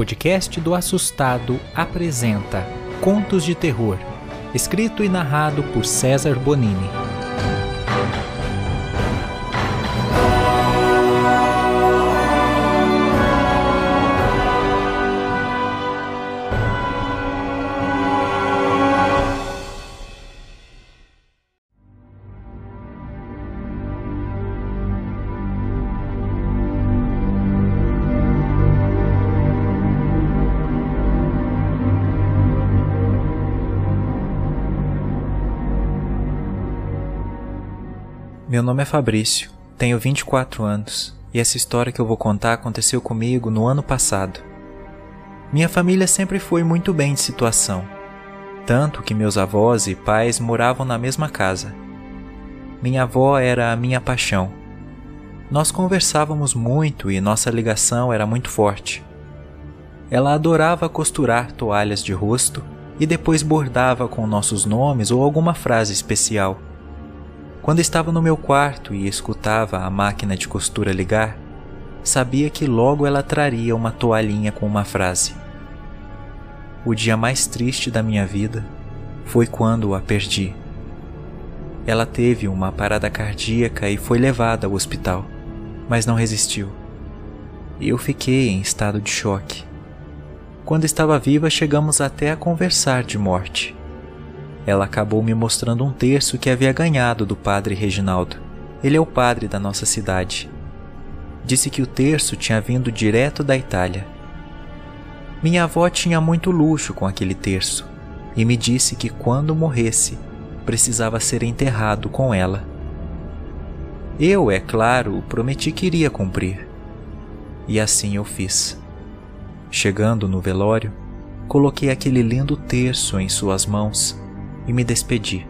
podcast do Assustado apresenta Contos de Terror, escrito e narrado por César Bonini. Meu nome é Fabrício, tenho 24 anos e essa história que eu vou contar aconteceu comigo no ano passado. Minha família sempre foi muito bem de situação, tanto que meus avós e pais moravam na mesma casa. Minha avó era a minha paixão. Nós conversávamos muito e nossa ligação era muito forte. Ela adorava costurar toalhas de rosto e depois bordava com nossos nomes ou alguma frase especial. Quando estava no meu quarto e escutava a máquina de costura ligar, sabia que logo ela traria uma toalhinha com uma frase. O dia mais triste da minha vida foi quando a perdi. Ela teve uma parada cardíaca e foi levada ao hospital, mas não resistiu. Eu fiquei em estado de choque. Quando estava viva, chegamos até a conversar de morte ela acabou me mostrando um terço que havia ganhado do padre Reginaldo. Ele é o padre da nossa cidade. Disse que o terço tinha vindo direto da Itália. Minha avó tinha muito luxo com aquele terço e me disse que quando morresse precisava ser enterrado com ela. Eu, é claro, prometi que iria cumprir. E assim eu fiz. Chegando no velório, coloquei aquele lindo terço em suas mãos e me despedi.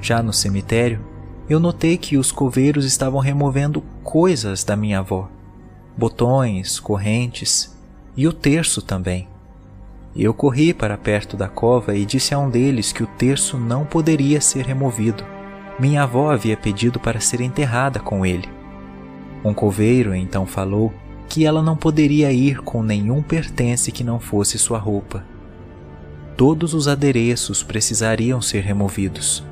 Já no cemitério, eu notei que os coveiros estavam removendo coisas da minha avó: botões, correntes e o terço também. Eu corri para perto da cova e disse a um deles que o terço não poderia ser removido. Minha avó havia pedido para ser enterrada com ele. Um coveiro então falou que ela não poderia ir com nenhum pertence que não fosse sua roupa todos os adereços precisariam ser removidos.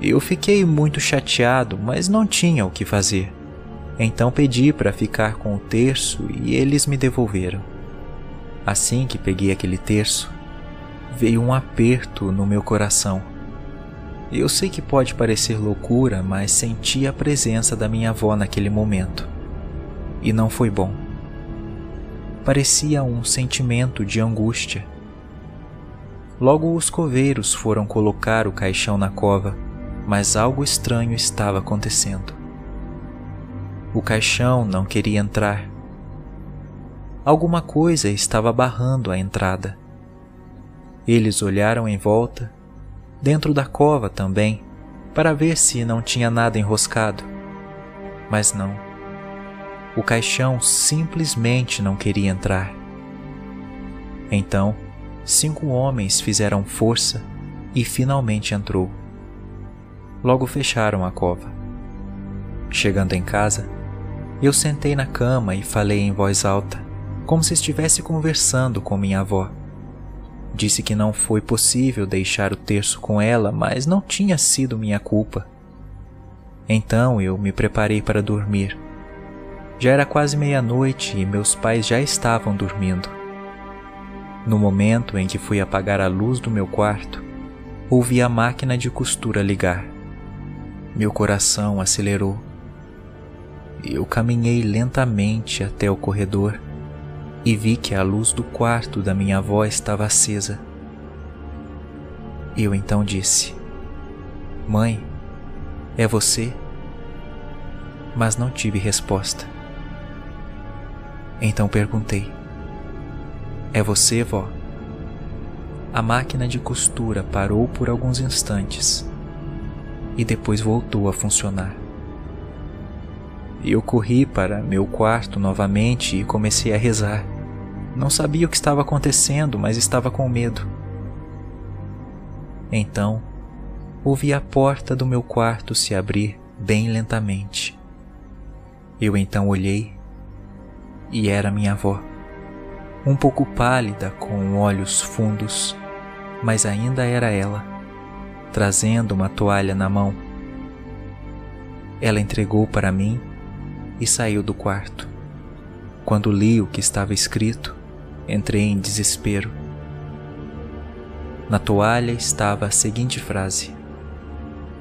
Eu fiquei muito chateado, mas não tinha o que fazer. Então pedi para ficar com o terço e eles me devolveram. Assim que peguei aquele terço, veio um aperto no meu coração. Eu sei que pode parecer loucura, mas senti a presença da minha avó naquele momento. E não foi bom. Parecia um sentimento de angústia Logo os coveiros foram colocar o caixão na cova, mas algo estranho estava acontecendo. O caixão não queria entrar. Alguma coisa estava barrando a entrada. Eles olharam em volta, dentro da cova também, para ver se não tinha nada enroscado. Mas não. O caixão simplesmente não queria entrar. Então, cinco homens fizeram força e finalmente entrou. Logo fecharam a cova. Chegando em casa, eu sentei na cama e falei em voz alta, como se estivesse conversando com minha avó. Disse que não foi possível deixar o terço com ela, mas não tinha sido minha culpa. Então eu me preparei para dormir. Já era quase meia-noite e meus pais já estavam dormindo. No momento em que fui apagar a luz do meu quarto, ouvi a máquina de costura ligar. Meu coração acelerou. Eu caminhei lentamente até o corredor e vi que a luz do quarto da minha avó estava acesa. Eu então disse: Mãe, é você? Mas não tive resposta. Então perguntei: é você, vó? A máquina de costura parou por alguns instantes e depois voltou a funcionar. Eu corri para meu quarto novamente e comecei a rezar. Não sabia o que estava acontecendo, mas estava com medo. Então, ouvi a porta do meu quarto se abrir bem lentamente. Eu então olhei e era minha avó. Um pouco pálida, com olhos fundos, mas ainda era ela, trazendo uma toalha na mão. Ela entregou para mim e saiu do quarto. Quando li o que estava escrito, entrei em desespero. Na toalha estava a seguinte frase: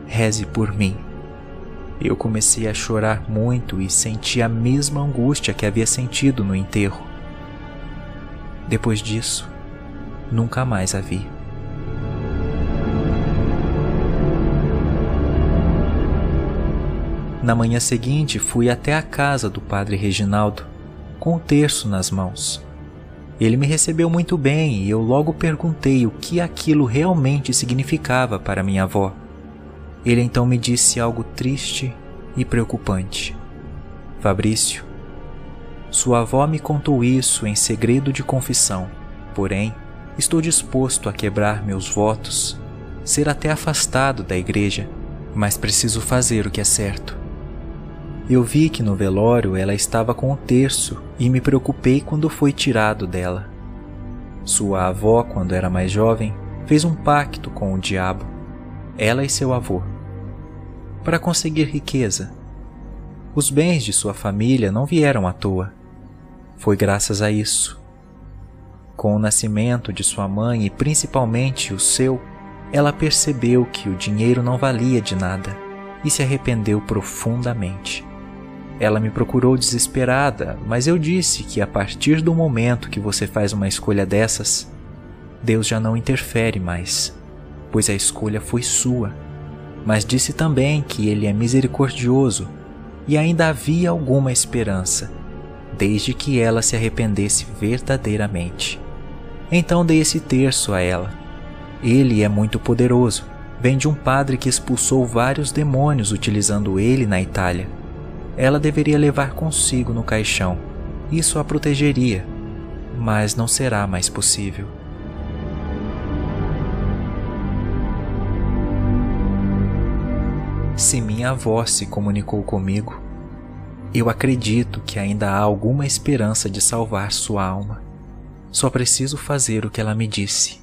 Reze por mim. Eu comecei a chorar muito e senti a mesma angústia que havia sentido no enterro. Depois disso, nunca mais a vi. Na manhã seguinte, fui até a casa do padre Reginaldo, com o terço nas mãos. Ele me recebeu muito bem e eu logo perguntei o que aquilo realmente significava para minha avó. Ele então me disse algo triste e preocupante. Fabrício, sua avó me contou isso em segredo de confissão, porém, estou disposto a quebrar meus votos, ser até afastado da igreja, mas preciso fazer o que é certo. Eu vi que no velório ela estava com o terço e me preocupei quando foi tirado dela. Sua avó, quando era mais jovem, fez um pacto com o diabo, ela e seu avô para conseguir riqueza. Os bens de sua família não vieram à toa. Foi graças a isso. Com o nascimento de sua mãe e principalmente o seu, ela percebeu que o dinheiro não valia de nada e se arrependeu profundamente. Ela me procurou desesperada, mas eu disse que a partir do momento que você faz uma escolha dessas, Deus já não interfere mais, pois a escolha foi sua mas disse também que ele é misericordioso e ainda havia alguma esperança, desde que ela se arrependesse verdadeiramente. Então dei esse terço a ela. Ele é muito poderoso. Vem de um padre que expulsou vários demônios utilizando ele na Itália. Ela deveria levar consigo no caixão. Isso a protegeria, mas não será mais possível. Se minha avó se comunicou comigo, eu acredito que ainda há alguma esperança de salvar sua alma. Só preciso fazer o que ela me disse: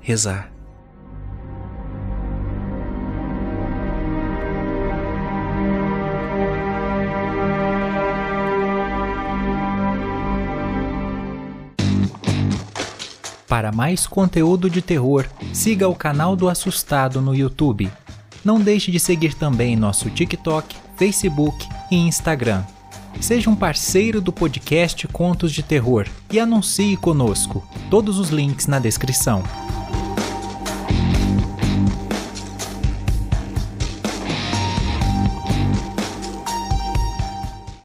rezar. Para mais conteúdo de terror, siga o canal do Assustado no YouTube. Não deixe de seguir também nosso TikTok, Facebook e Instagram. Seja um parceiro do podcast Contos de Terror e anuncie conosco. Todos os links na descrição.